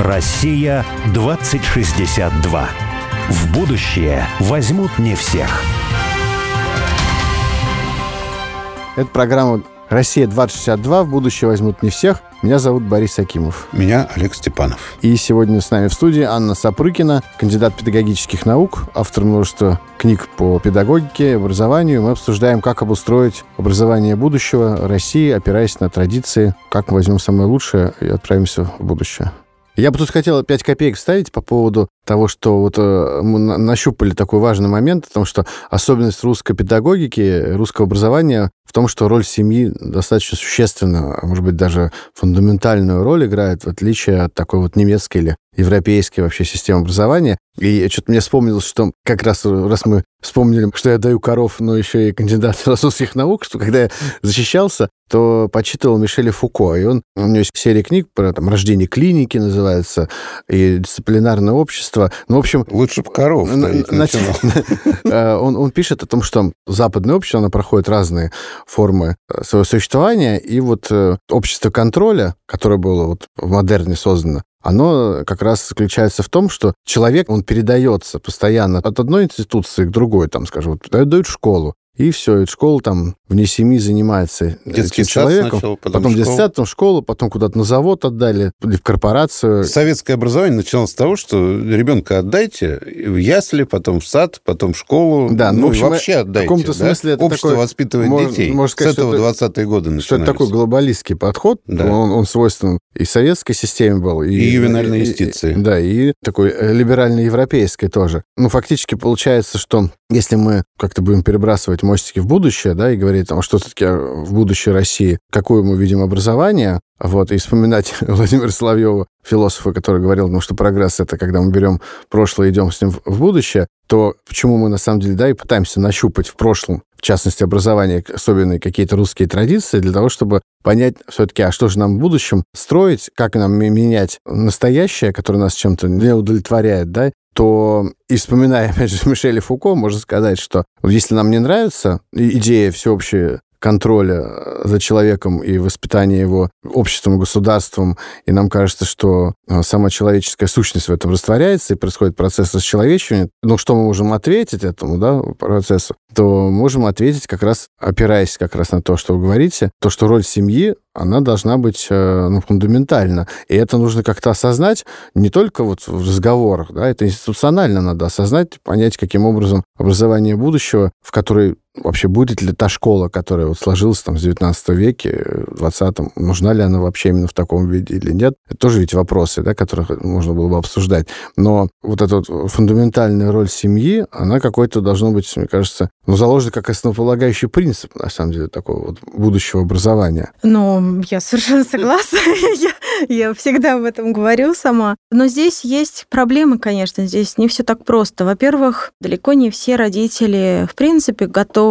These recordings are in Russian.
Россия 2062. В будущее возьмут не всех. Это программа «Россия-2062. В будущее возьмут не всех». Меня зовут Борис Акимов. Меня Олег Степанов. И сегодня с нами в студии Анна Сапрыкина, кандидат педагогических наук, автор множества книг по педагогике и образованию. Мы обсуждаем, как обустроить образование будущего России, опираясь на традиции, как мы возьмем самое лучшее и отправимся в будущее. Я бы тут хотел 5 копеек вставить по поводу того, что вот э, мы нащупали такой важный момент, о том, что особенность русской педагогики, русского образования в том, что роль семьи достаточно существенно, а может быть, даже фундаментальную роль играет, в отличие от такой вот немецкой или европейской вообще системы образования. И что-то мне вспомнилось, что как раз, раз мы вспомнили, что я даю коров, но еще и кандидат философских наук, что когда я защищался, то почитывал Мишеля Фуко. И он, у него есть серия книг про там, рождение клиники, называется, и дисциплинарное общество. Ну, в общем... Лучше бы коров. Э, он, он пишет о том, что западное общество, оно проходит разные формы э, своего существования, и вот э, общество контроля, которое было вот в модерне создано, оно как раз заключается в том, что человек, он передается постоянно от одной институции к другой, там, скажем, вот дают школу, и все, и школа там вне семьи занимается Детский этим человеком. Сначала, потом, потом детский сад, потом школу, потом куда-то на завод отдали, или в корпорацию. Советское образование начиналось с того, что ребенка отдайте в ясли, потом в сад, потом в школу. Да, ну, ну в общем, вообще отдайте. В каком-то смысле да? это Общество такой, воспитывает можно, детей. Можно сказать, с этого что 20-е годы начинались. Что это такой глобалистский подход. Да. Он, он свойственен и советской системе был, и, и ювенальной юстиции. И, да, и такой либерально-европейской тоже. Ну, фактически получается, что если мы как-то будем перебрасывать мостики в будущее, да, и говорить, там, что все-таки в будущее России, какое мы видим образование, вот, и вспоминать Владимира Соловьева, философа, который говорил, ну, что прогресс — это когда мы берем прошлое и идем с ним в будущее, то почему мы, на самом деле, да, и пытаемся нащупать в прошлом, в частности, образование, особенные какие-то русские традиции, для того, чтобы понять все-таки, а что же нам в будущем строить, как нам менять настоящее, которое нас чем-то не удовлетворяет, да, то, и вспоминая, опять же, Мишеля Фуко, можно сказать, что если нам не нравится идея всеобщей контроля за человеком и воспитания его обществом, государством, и нам кажется, что а, сама человеческая сущность в этом растворяется, и происходит процесс расчеловечивания, ну, что мы можем ответить этому, да, процессу, то можем ответить как раз, опираясь как раз на то, что вы говорите, то, что роль семьи, она должна быть э, ну, фундаментальна. И это нужно как-то осознать не только вот в разговорах, да, это институционально надо осознать, понять, каким образом образование будущего, в которой вообще будет ли та школа, которая вот сложилась там в 19 веке, в 20-м, нужна ли она вообще именно в таком виде или нет, это тоже ведь вопросы, да, которых можно было бы обсуждать. Но вот эта вот фундаментальная роль семьи, она какой-то должна быть, мне кажется, ну, заложена как основополагающий принцип, на самом деле, такого вот будущего образования. Ну, я совершенно согласна. я, я всегда об этом говорю сама. Но здесь есть проблемы, конечно, здесь не все так просто. Во-первых, далеко не все родители, в принципе, готовы,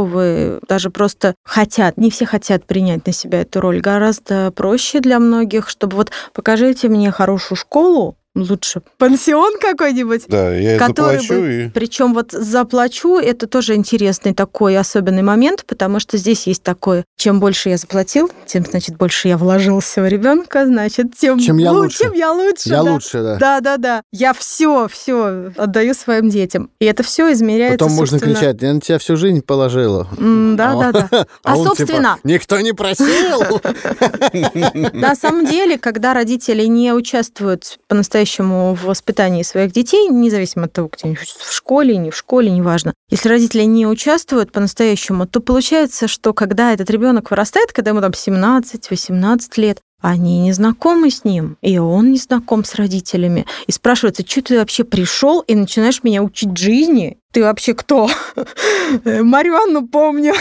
даже просто хотят, не все хотят принять на себя эту роль. Гораздо проще для многих, чтобы вот покажите мне хорошую школу, лучше пансион какой-нибудь. Да, я который заплачу. бы- И... Причем вот заплачу, это тоже интересный такой особенный момент, потому что здесь есть такое, чем больше я заплатил, тем, значит, больше я вложился в ребенка, значит, тем, Чем я лу- лучше. Чем я лучше, Я да. лучше, да. Да, да, да. Я все, все отдаю своим детям. И это все измеряется. Потом можно собственно- кричать, я на тебя всю жизнь положила. М, Да, да, да. А, он, типа, собственно, никто не просил. На самом деле, когда родители не участвуют по-настоящему в воспитании своих детей, независимо от того, где они в школе, не в школе, неважно, если родители не участвуют по-настоящему, то получается, что когда этот ребенок вырастает, когда ему там 17-18 лет, они не знакомы с ним, и он не знаком с родителями. И спрашивается, что ты вообще пришел и начинаешь меня учить жизни? Ты вообще кто? Марию Анну помню,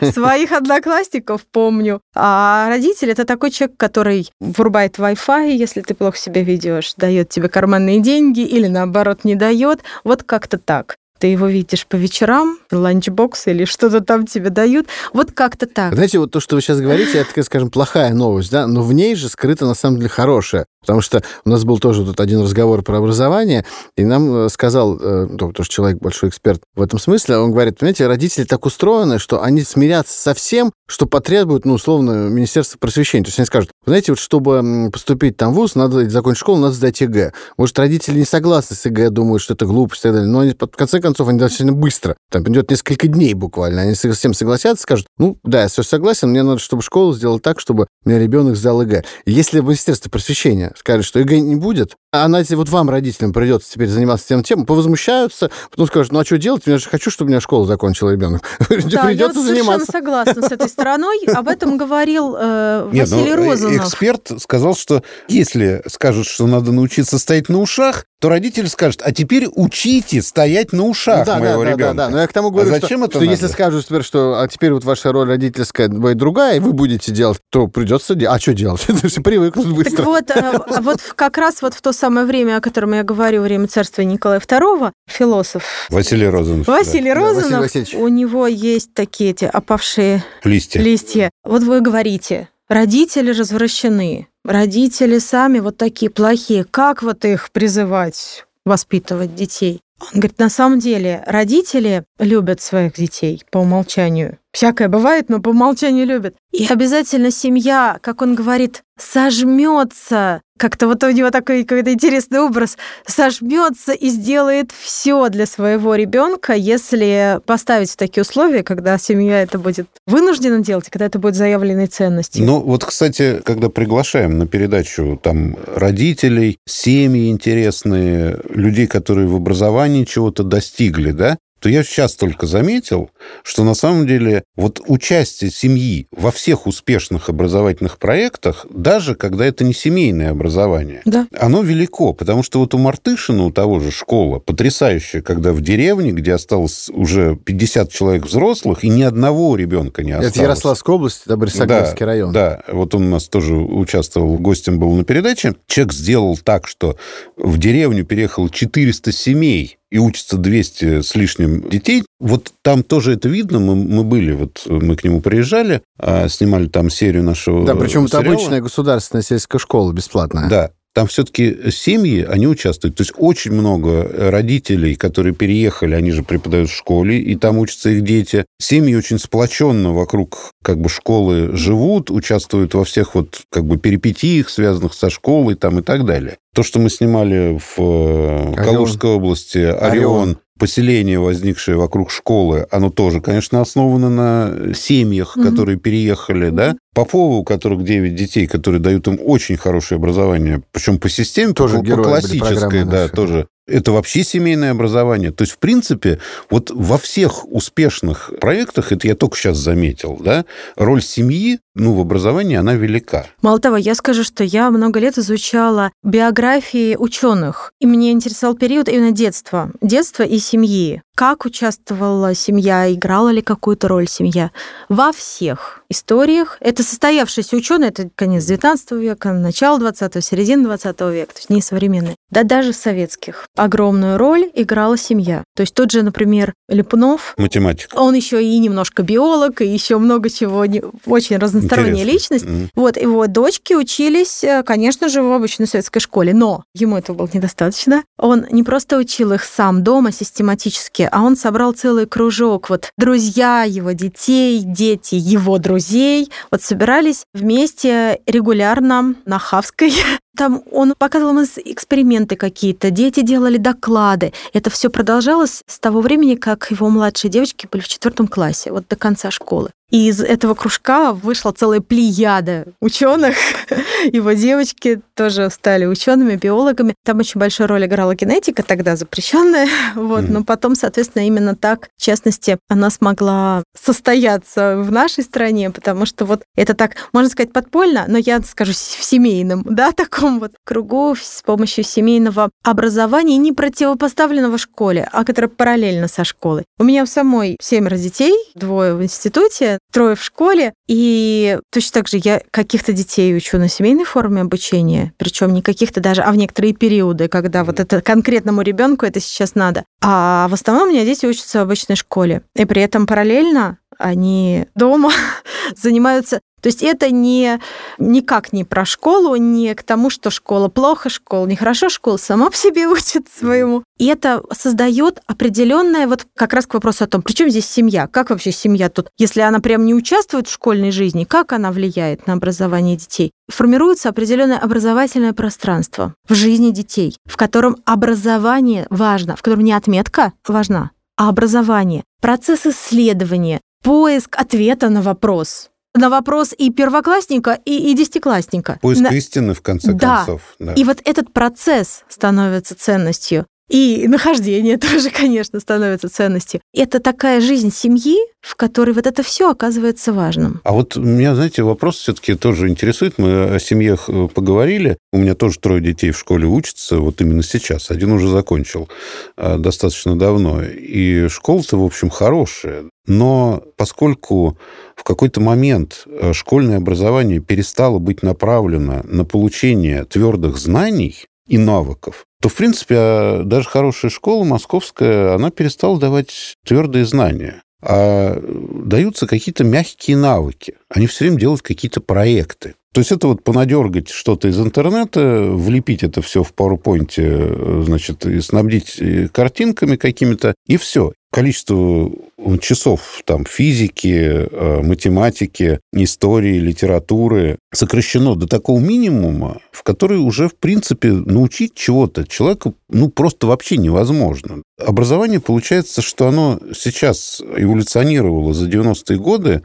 своих одноклассников помню. А родитель это такой человек, который врубает Wi-Fi, если ты плохо себя ведешь, дает тебе карманные деньги или наоборот не дает. Вот как-то так. Ты его видишь по вечерам, ланчбокс или что-то там тебе дают. Вот как-то так. Знаете, вот то, что вы сейчас говорите, это, скажем, плохая новость, да, но в ней же скрыта на самом деле хорошая. Потому что у нас был тоже тут один разговор про образование, и нам э, сказал, э, ну, тоже человек большой эксперт в этом смысле, он говорит, понимаете, родители так устроены, что они смирятся со всем, что потребует, ну, условно, Министерство просвещения. То есть они скажут, знаете, вот чтобы поступить там в ВУЗ, надо закончить школу, надо сдать ЕГЭ. Может, родители не согласны с ЕГЭ, думают, что это глупость и так далее, но они, в конце концов, они достаточно быстро, там идет несколько дней буквально, они с всем согласятся, скажут, ну, да, я все согласен, мне надо, чтобы школу сделала так, чтобы у меня ребенок сдал ЕГЭ. Если Министерство просвещения скажет, что ЕГЭ не будет, а она, если вот вам, родителям, придется теперь заниматься тем тем, повозмущаются, потом скажут, ну а что делать? Я же хочу, чтобы у меня школу закончил ребенок. Да, придется я заниматься. согласна с этой стороной. Об этом говорил э, Нет, Василий ну, Розанов. Эксперт сказал, что если скажут, что надо научиться стоять на ушах, то родитель скажет, а теперь учите стоять на ушах да, моего да, ребенка. Да, да, да. Но я к тому говорю, а зачем что, это что если скажут теперь, что а теперь вот ваша роль родительская будет другая, и вы будете делать, то придется делать. А что делать? Это все привыкнут быстро. Так вот, э, вот как раз вот в то самое время, о котором я говорю, время царствия Николая II, философ... Василий Розанов. Василий да. Розанов. Да, у него есть такие эти опавшие листья. листья. Вот вы говорите, родители развращены, родители сами вот такие плохие. Как вот их призывать воспитывать детей? Он говорит, на самом деле родители любят своих детей по умолчанию. Всякое бывает, но по умолчанию любят. И обязательно семья, как он говорит, сожмется. Как-то вот у него такой какой-то интересный образ. Сожмется и сделает все для своего ребенка, если поставить в такие условия, когда семья это будет вынуждена делать, когда это будет заявленной ценностью. Ну, вот, кстати, когда приглашаем на передачу там родителей, семьи интересные, людей, которые в образовании чего-то достигли, да, то я сейчас только заметил, что на самом деле вот участие семьи во всех успешных образовательных проектах, даже когда это не семейное образование, да. оно велико, потому что вот у Мартышина, у того же школа, потрясающая, когда в деревне, где осталось уже 50 человек взрослых, и ни одного ребенка не осталось. Это Ярославская область, это Борисоглебский да, район. Да, вот он у нас тоже участвовал, гостем был на передаче. Человек сделал так, что в деревню переехало 400 семей, и учатся 200 с лишним детей. Вот там тоже это видно. Мы, мы были, вот мы к нему приезжали, а, снимали там серию нашего Да, причем сериала. это обычная государственная сельская школа бесплатная. Да, там все-таки семьи, они участвуют. То есть очень много родителей, которые переехали, они же преподают в школе, и там учатся их дети. Семьи очень сплоченно вокруг как бы школы живут, участвуют во всех вот как бы перипетиях, связанных со школой там и так далее. То, что мы снимали в э, Орион. Калужской области, Орион, Орион, поселение, возникшее вокруг школы, оно тоже, конечно, основано на семьях, угу. которые переехали, да. Поповы, у которых 9 детей, которые дают им очень хорошее образование, причем по системе, тоже по, по классической, да, тоже это вообще семейное образование. То есть, в принципе, вот во всех успешных проектах, это я только сейчас заметил, да, роль семьи ну, в образовании она велика. Мало того, я скажу, что я много лет изучала биографии ученых, и мне интересовал период именно детства, детства и семьи. Как участвовала семья, играла ли какую-то роль семья? Во всех историях. Это состоявшиеся ученые, это конец 19 века, начало 20-го, середина 20 века, то есть не современные. Да даже советских. Огромную роль играла семья. То есть тот же, например, Липунов. Математик. Он еще и немножко биолог, и еще много чего, очень разносторонняя Интересно. личность. Mm. Вот, его дочки учились, э, конечно же, в обычной советской школе, но ему этого было недостаточно. Он не просто учил их сам дома систематически, а он собрал целый кружок. Вот друзья его детей, дети его друзей, вот собирались вместе регулярно на Хавской Там он показывал им эксперименты какие-то, дети делали доклады. Это все продолжалось с того времени, как его младшие девочки были в четвертом классе, вот до конца школы. И из этого кружка вышла целая плеяда ученых. Его девочки тоже стали учеными, биологами. Там очень большую роль играла генетика, тогда запрещенная. Вот. Но потом, соответственно, именно так, в частности, она смогла состояться в нашей стране, потому что вот это так, можно сказать, подпольно, но я скажу в семейном, да, таком таком вот кругу с помощью семейного образования, не противопоставленного школе, а которое параллельно со школой. У меня у самой семеро детей, двое в институте, трое в школе, и точно так же я каких-то детей учу на семейной форме обучения, причем не каких-то даже, а в некоторые периоды, когда вот это конкретному ребенку это сейчас надо. А в основном у меня дети учатся в обычной школе. И при этом параллельно они дома занимаются то есть это не, никак не про школу, не к тому, что школа плохо, школа нехорошо, школа сама по себе учит своему. И это создает определенное, вот как раз к вопросу о том, при чем здесь семья? Как вообще семья тут? Если она прям не участвует в школьной жизни, как она влияет на образование детей? Формируется определенное образовательное пространство в жизни детей, в котором образование важно, в котором не отметка важна, а образование, процесс исследования, поиск ответа на вопрос на вопрос и первоклассника, и, и десятиклассника. Поиск на... истины, в конце да. концов. Да. И вот этот процесс становится ценностью. И нахождение тоже, конечно, становится ценностью. Это такая жизнь семьи, в которой вот это все оказывается важным. А вот меня, знаете, вопрос все-таки тоже интересует. Мы о семьях э, поговорили. У меня тоже трое детей в школе учатся, вот именно сейчас. Один уже закончил э, достаточно давно. И школа-то, в общем, хорошая. Но поскольку в какой-то момент э, школьное образование перестало быть направлено на получение твердых знаний и навыков, то, в принципе, а, даже хорошая школа московская, она перестала давать твердые знания а даются какие-то мягкие навыки. Они все время делают какие-то проекты. То есть это вот понадергать что-то из интернета, влепить это все в PowerPoint, э, значит, и снабдить э, картинками какими-то, и все количество часов там, физики, э, математики, истории, литературы сокращено до такого минимума, в который уже, в принципе, научить чего-то человеку ну, просто вообще невозможно. Образование, получается, что оно сейчас эволюционировало за 90-е годы,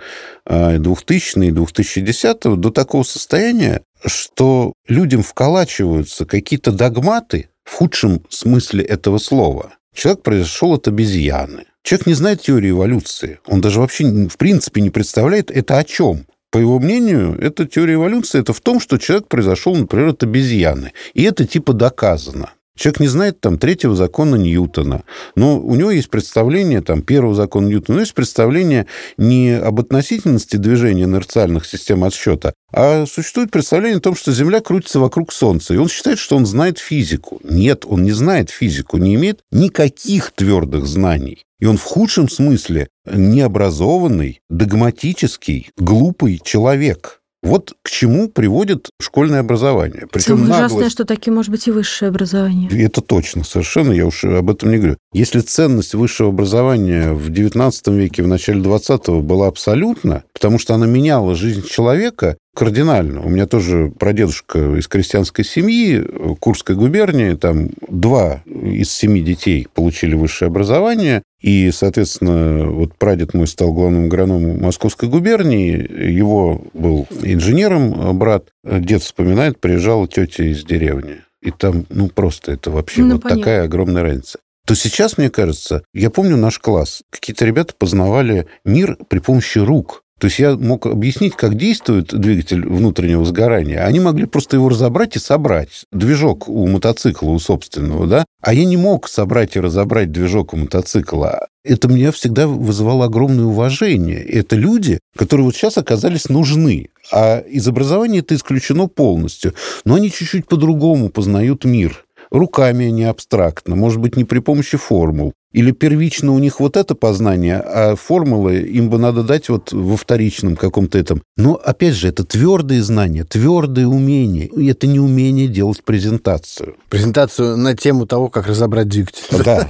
2000-е, 2010 до такого состояния, что людям вколачиваются какие-то догматы в худшем смысле этого слова – Человек произошел от обезьяны. Человек не знает теории эволюции. Он даже вообще в принципе не представляет, это о чем. По его мнению, эта теория эволюции это в том, что человек произошел, например, от обезьяны. И это типа доказано. Человек не знает там третьего закона Ньютона, но у него есть представление там первого закона Ньютона, но есть представление не об относительности движения инерциальных систем отсчета, а существует представление о том, что Земля крутится вокруг Солнца, и он считает, что он знает физику. Нет, он не знает физику, не имеет никаких твердых знаний. И он в худшем смысле необразованный, догматический, глупый человек – вот к чему приводит школьное образование. Причем Самое наглость... ужасное, что таким может быть и высшее образование. Это точно, совершенно, я уж об этом не говорю. Если ценность высшего образования в XIX веке, в начале XX была абсолютна, потому что она меняла жизнь человека, кардинально. У меня тоже прадедушка из крестьянской семьи, Курской губернии, там два из семи детей получили высшее образование, и, соответственно, вот прадед мой стал главным агрономом Московской губернии, его был инженером брат, дед вспоминает, приезжала тетя из деревни. И там, ну, просто это вообще ну, вот понятно. такая огромная разница то сейчас, мне кажется, я помню наш класс, какие-то ребята познавали мир при помощи рук. То есть я мог объяснить, как действует двигатель внутреннего сгорания. Они могли просто его разобрать и собрать. Движок у мотоцикла, у собственного, да? А я не мог собрать и разобрать движок у мотоцикла. Это меня всегда вызывало огромное уважение. Это люди, которые вот сейчас оказались нужны. А из образования это исключено полностью. Но они чуть-чуть по-другому познают мир руками, а не абстрактно, может быть, не при помощи формул. Или первично у них вот это познание, а формулы им бы надо дать вот во вторичном каком-то этом. Но, опять же, это твердые знания, твердые умения. Это не умение делать презентацию. Презентацию на тему того, как разобрать двигатель. Да.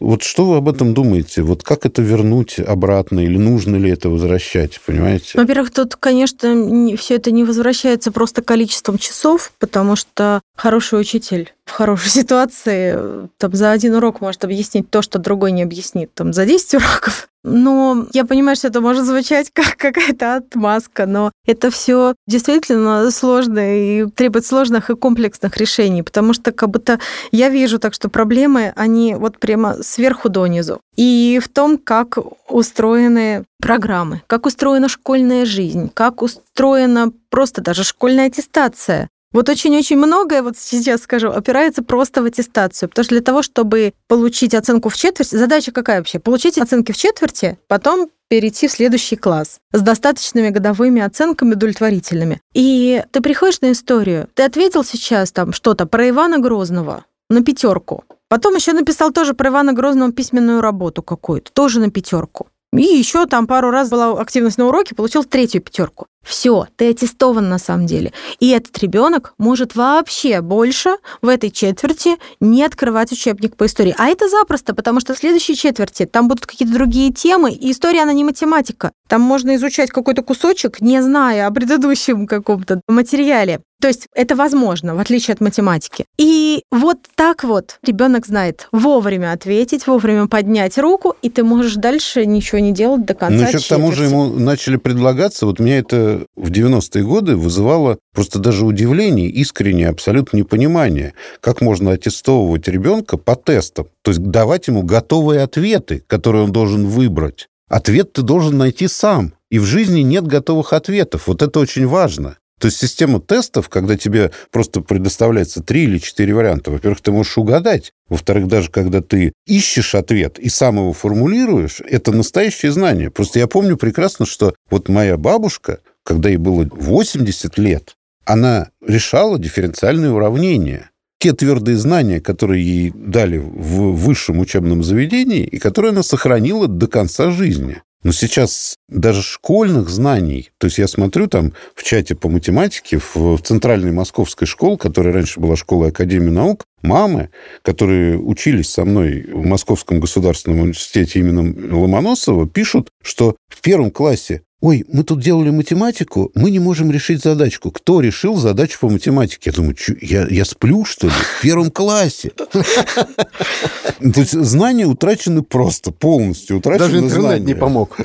Вот что вы об этом думаете? Вот как это вернуть обратно? Или нужно ли это возвращать, понимаете? Во-первых, тут, конечно, все это не возвращается просто количеством часов, потому что хороший учитель в хорошей ситуации там, за один урок может объяснить то, что другой не объяснит там, за 10 уроков. Но я понимаю, что это может звучать как какая-то отмазка, но это все действительно сложно и требует сложных и комплексных решений, потому что как будто я вижу так, что проблемы, они вот прямо сверху донизу. И в том, как устроены программы, как устроена школьная жизнь, как устроена просто даже школьная аттестация. Вот очень-очень многое, вот сейчас скажу, опирается просто в аттестацию. Потому что для того, чтобы получить оценку в четверть, задача какая вообще? Получить оценки в четверти, потом перейти в следующий класс с достаточными годовыми оценками удовлетворительными. И ты приходишь на историю, ты ответил сейчас там что-то про Ивана Грозного на пятерку. Потом еще написал тоже про Ивана Грозного письменную работу какую-то, тоже на пятерку. И еще там пару раз была активность на уроке, получил третью пятерку. Все, ты аттестован на самом деле. И этот ребенок может вообще больше в этой четверти не открывать учебник по истории. А это запросто, потому что в следующей четверти там будут какие-то другие темы, и история, она не математика. Там можно изучать какой-то кусочек, не зная о предыдущем каком-то материале. То есть это возможно, в отличие от математики. И вот так вот ребенок знает вовремя ответить, вовремя поднять руку, и ты можешь дальше ничего не делать до конца. Ну, еще к тому же ему начали предлагаться, вот меня это в 90-е годы вызывало просто даже удивление, искреннее абсолютно непонимание, как можно аттестовывать ребенка по тестам, то есть давать ему готовые ответы, которые он должен выбрать. Ответ ты должен найти сам. И в жизни нет готовых ответов. Вот это очень важно. То есть система тестов, когда тебе просто предоставляется три или четыре варианта, во-первых, ты можешь угадать, во-вторых, даже когда ты ищешь ответ и сам его формулируешь, это настоящее знание. Просто я помню прекрасно, что вот моя бабушка, когда ей было 80 лет, она решала дифференциальные уравнения. Те твердые знания, которые ей дали в высшем учебном заведении и которые она сохранила до конца жизни. Но сейчас даже школьных знаний, то есть я смотрю там в чате по математике в, Центральной Московской школе, которая раньше была школой Академии наук, мамы, которые учились со мной в Московском государственном университете имени Ломоносова, пишут, что в первом классе ой, мы тут делали математику, мы не можем решить задачку. Кто решил задачу по математике? Я думаю, я, я сплю, что ли, в первом классе? То есть знания утрачены просто, полностью утрачены Даже интернет не помог.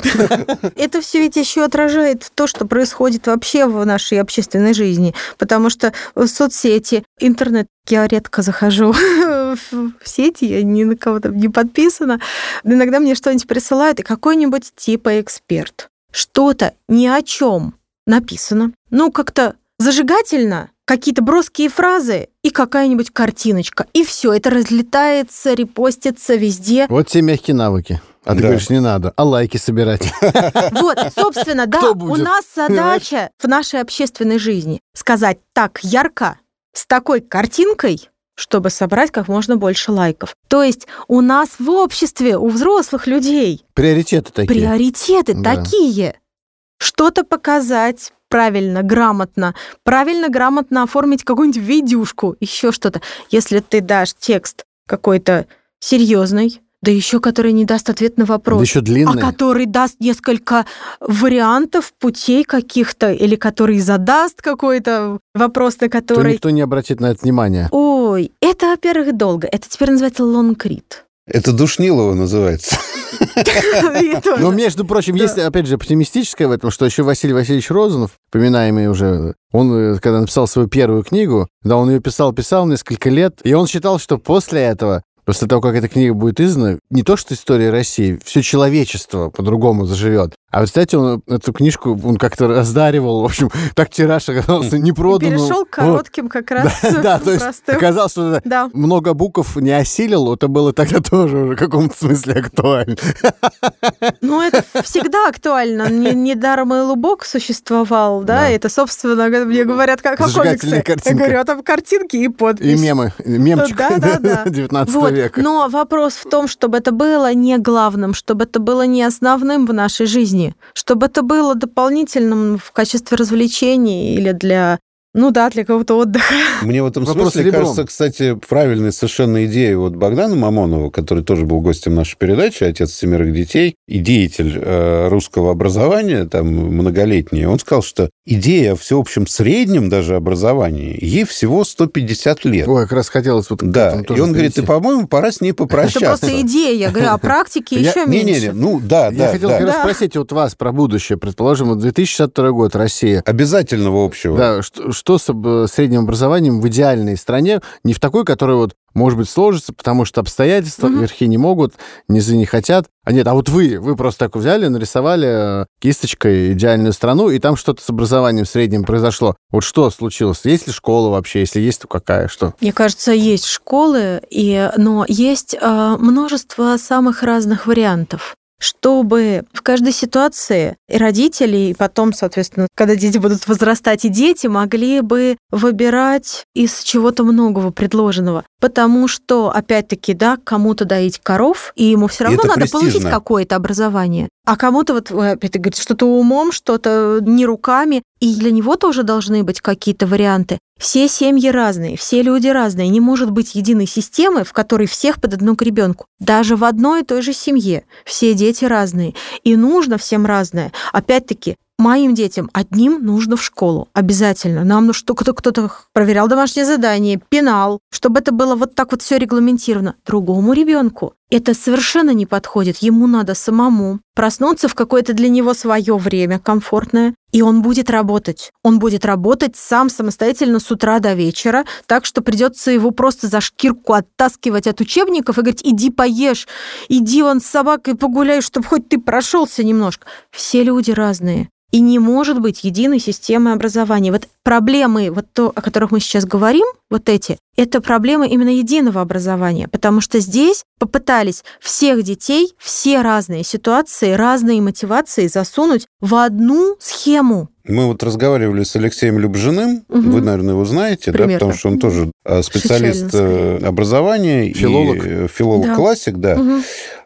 Это все ведь еще отражает то, что происходит вообще в нашей общественной жизни, потому что соцсети, интернет я редко захожу в сети, я ни на кого там не подписана. Иногда мне что-нибудь присылают, и какой-нибудь типа эксперт что-то ни о чем написано, ну, как-то зажигательно, какие-то броские фразы и какая-нибудь картиночка. И все, это разлетается, репостится везде. Вот те мягкие навыки. А ты да. говоришь, не надо, а лайки собирать. Вот, собственно, да, у нас задача в нашей общественной жизни сказать так ярко, с такой картинкой, чтобы собрать как можно больше лайков. То есть у нас в обществе, у взрослых людей... Приоритеты такие. Приоритеты да. такие. Что-то показать правильно, грамотно, правильно, грамотно оформить какую-нибудь видюшку, еще что-то. Если ты дашь текст какой-то серьезный, да еще который не даст ответ на вопрос. Да еще длинный. А который даст несколько вариантов, путей каких-то, или который задаст какой-то вопрос, на который... То никто не обратит на это внимания. Ой, это, во-первых, долго. Это теперь называется лонгрид. Это Душнилова называется. Но, между прочим, есть, опять же, оптимистическое в этом, что еще Василий Васильевич Розанов, поминаемый уже, он, э, когда написал свою первую книгу, да, он ее писал-писал несколько лет, и он считал, что после этого После того, как эта книга будет издана, не то что история России, все человечество по-другому заживет. А вот, кстати, он эту книжку он как-то раздаривал, в общем, так тираж оказался не продан. Перешел к коротким вот. как раз. Да, да то есть оказалось, что да. много букв не осилил, это было тогда тоже уже в каком-то смысле актуально. Ну, это всегда актуально. Недаром и Лубок существовал, да, да. это, собственно, мне говорят, как о комиксе. Я говорю, а там картинки и подпись. И мемы, мемчик да, да, да. 19 вот. века. Но вопрос в том, чтобы это было не главным, чтобы это было не основным в нашей жизни, жизни, чтобы это было дополнительным в качестве развлечений или для ну да, для кого-то отдыха. Мне в этом Вопрос смысле ребром. кажется, кстати, правильной совершенно идея вот Богдана Мамонова, который тоже был гостем нашей передачи, отец семерых детей и деятель э, русского образования, там, многолетний, он сказал, что идея о всеобщем среднем даже образовании, ей всего 150 лет. Ой, как раз хотелось вот Да, и он говорит, и, по-моему, пора с ней попрощаться. Это просто идея, я говорю, а практики еще меньше. Не-не-не, ну да, да. Я хотел как раз спросить вот вас про будущее. Предположим, 2062 год, Россия. Обязательного общего. Да, что что с средним образованием в идеальной стране, не в такой, которая вот может быть, сложится, потому что обстоятельства угу. верхи не могут, низы не хотят. А нет, а вот вы, вы просто так взяли, нарисовали э, кисточкой идеальную страну, и там что-то с образованием средним произошло. Вот что случилось? Есть ли школа вообще? Если есть, то какая? Что? Мне кажется, есть школы, и, но есть э, множество самых разных вариантов чтобы в каждой ситуации и родители, и потом, соответственно, когда дети будут возрастать, и дети могли бы выбирать из чего-то многого предложенного. Потому что, опять-таки, да, кому-то доить коров, и ему все равно надо престижно. получить какое-то образование. А кому-то, вот, опять-таки, говорите, что-то умом, что-то не руками. И для него тоже должны быть какие-то варианты. Все семьи разные, все люди разные. Не может быть единой системы, в которой всех под одну к ребенку. Даже в одной и той же семье все дети разные. И нужно всем разное. Опять-таки, моим детям одним нужно в школу. Обязательно. Нам нужно, чтобы кто-то проверял домашнее задание, пенал, чтобы это было вот так вот все регламентировано. Другому ребенку это совершенно не подходит. Ему надо самому проснуться в какое-то для него свое время комфортное, и он будет работать. Он будет работать сам самостоятельно с утра до вечера, так что придется его просто за шкирку оттаскивать от учебников и говорить, иди поешь, иди вон с собакой погуляй, чтобы хоть ты прошелся немножко. Все люди разные. И не может быть единой системы образования. Вот проблемы, вот то, о которых мы сейчас говорим, вот эти, это проблемы именно единого образования, потому что здесь попытались всех детей, все разные ситуации, разные мотивации засунуть в одну схему. Мы вот разговаривали с Алексеем Любжиным, угу. вы, наверное, его знаете, Примерно. да, потому что он тоже а, специалист э, образования филолог, и филолог-классик, да. да. Угу.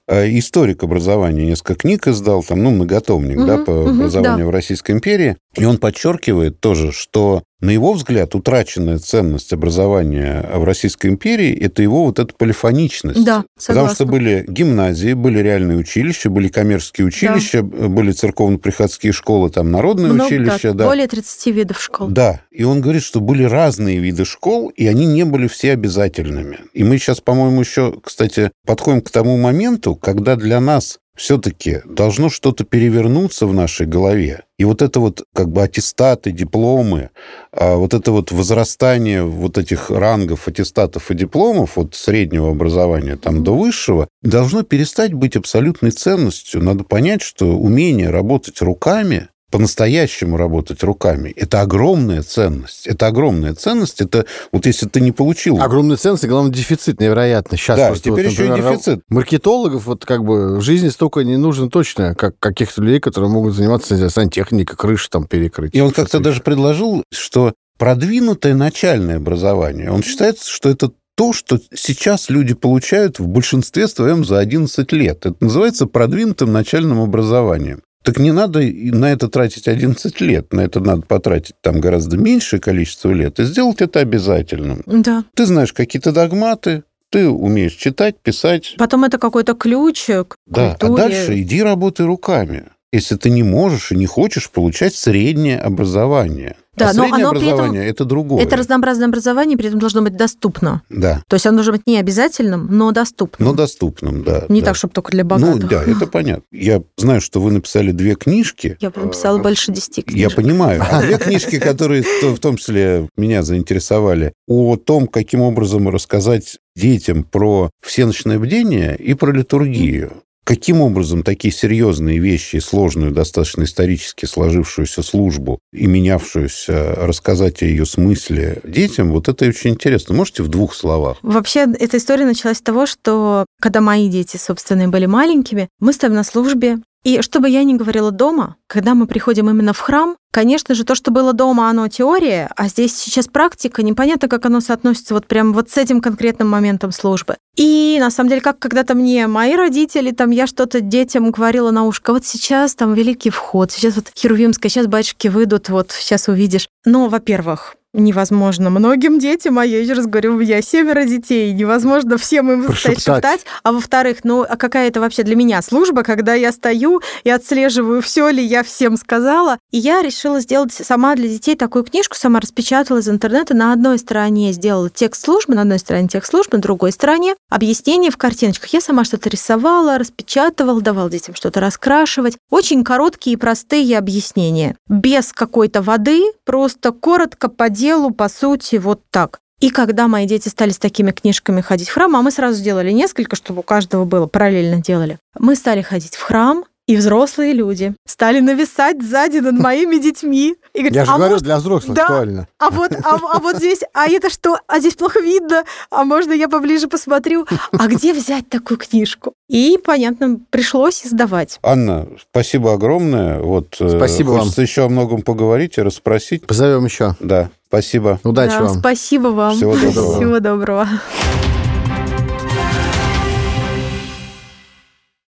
Э, историк образования, несколько книг издал, там, ну, многотомник, угу, да, по угу, образованию да. в Российской империи. И он подчеркивает тоже, что на его взгляд, утраченная ценность образования в Российской империи – это его вот эта полифоничность. Да, согласна. Потому что были гимназии, были реальные училища, были коммерческие училища, да. были церковно-приходские школы, там народные Много, училища. Да, более 30 видов школ. Да, и он говорит, что были разные виды школ, и они не были все обязательными. И мы сейчас, по-моему, еще, кстати, подходим к тому моменту, когда для нас все-таки должно что-то перевернуться в нашей голове. И вот это вот как бы аттестаты, дипломы, а вот это вот возрастание вот этих рангов аттестатов и дипломов от среднего образования там до высшего должно перестать быть абсолютной ценностью. Надо понять, что умение работать руками по-настоящему работать руками, это огромная ценность. Это огромная ценность. Это вот если ты не получил... Огромная ценность и, главное, дефицит невероятно. Сейчас да, теперь вот, например, еще и дефицит. Маркетологов вот как бы в жизни столько не нужно точно, как каких-то людей, которые могут заниматься сантехникой, крыши там перекрыть. И он как-то даже предложил, что продвинутое начальное образование, он считает, что это то, что сейчас люди получают в большинстве своем за 11 лет. Это называется продвинутым начальным образованием. Так не надо на это тратить 11 лет. На это надо потратить там гораздо меньшее количество лет и сделать это обязательным. Да. Ты знаешь какие-то догматы, ты умеешь читать, писать. Потом это какой-то ключик. Да, а дальше иди работай руками. Если ты не можешь и не хочешь получать среднее образование. Да, а но среднее оно образование этом, это другое. Это разнообразное образование, при этом должно быть доступно. Да. То есть оно должно быть не обязательным, но доступным. Но доступным, да. Не да. так, чтобы только для богатых. Ну, да, это понятно. Я знаю, что вы написали две книжки. Я написала а, больше десяти книжек. Я понимаю. А две книжки, которые в том числе меня заинтересовали, о том, каким образом рассказать детям про всеночное бдение и про литургию. Каким образом такие серьезные вещи, сложную, достаточно исторически сложившуюся службу и менявшуюся, рассказать о ее смысле детям, вот это очень интересно. Можете в двух словах? Вообще, эта история началась с того, что когда мои дети, собственно, были маленькими, мы стоим на службе, и что бы я ни говорила дома, когда мы приходим именно в храм, конечно же, то, что было дома, оно теория, а здесь сейчас практика, непонятно, как оно соотносится вот прям вот с этим конкретным моментом службы. И на самом деле, как когда-то мне мои родители, там я что-то детям говорила на ушко, вот сейчас там великий вход, сейчас вот херувимская, сейчас батюшки выйдут, вот сейчас увидишь. Но, во-первых, невозможно многим детям, а я еще раз говорю, у меня семеро детей, невозможно всем им Прошептать. шептать. А во-вторых, ну, а какая это вообще для меня служба, когда я стою и отслеживаю, все ли я всем сказала. И я решила сделать сама для детей такую книжку, сама распечатала из интернета. На одной стороне сделала текст службы, на одной стороне текст службы, на другой стороне объяснение в картиночках. Я сама что-то рисовала, распечатывала, давала детям что-то раскрашивать. Очень короткие и простые объяснения. Без какой-то воды, просто коротко, по делу, по сути, вот так. И когда мои дети стали с такими книжками ходить в храм, а мы сразу сделали несколько, чтобы у каждого было, параллельно делали. Мы стали ходить в храм, и взрослые люди стали нависать сзади над моими детьми. И говорят, Я же «А говорю, может, для взрослых да. актуально. а вот, а, а вот здесь, а это что? А здесь плохо видно. А можно я поближе посмотрю? А где взять такую книжку? И, понятно, пришлось издавать. Анна, спасибо огромное. Вот, э, Спасибо вам. Хочется еще о многом поговорить и расспросить. Позовем еще. Да, спасибо. Удачи Да, вам. Спасибо вам. Всего доброго. Всего доброго.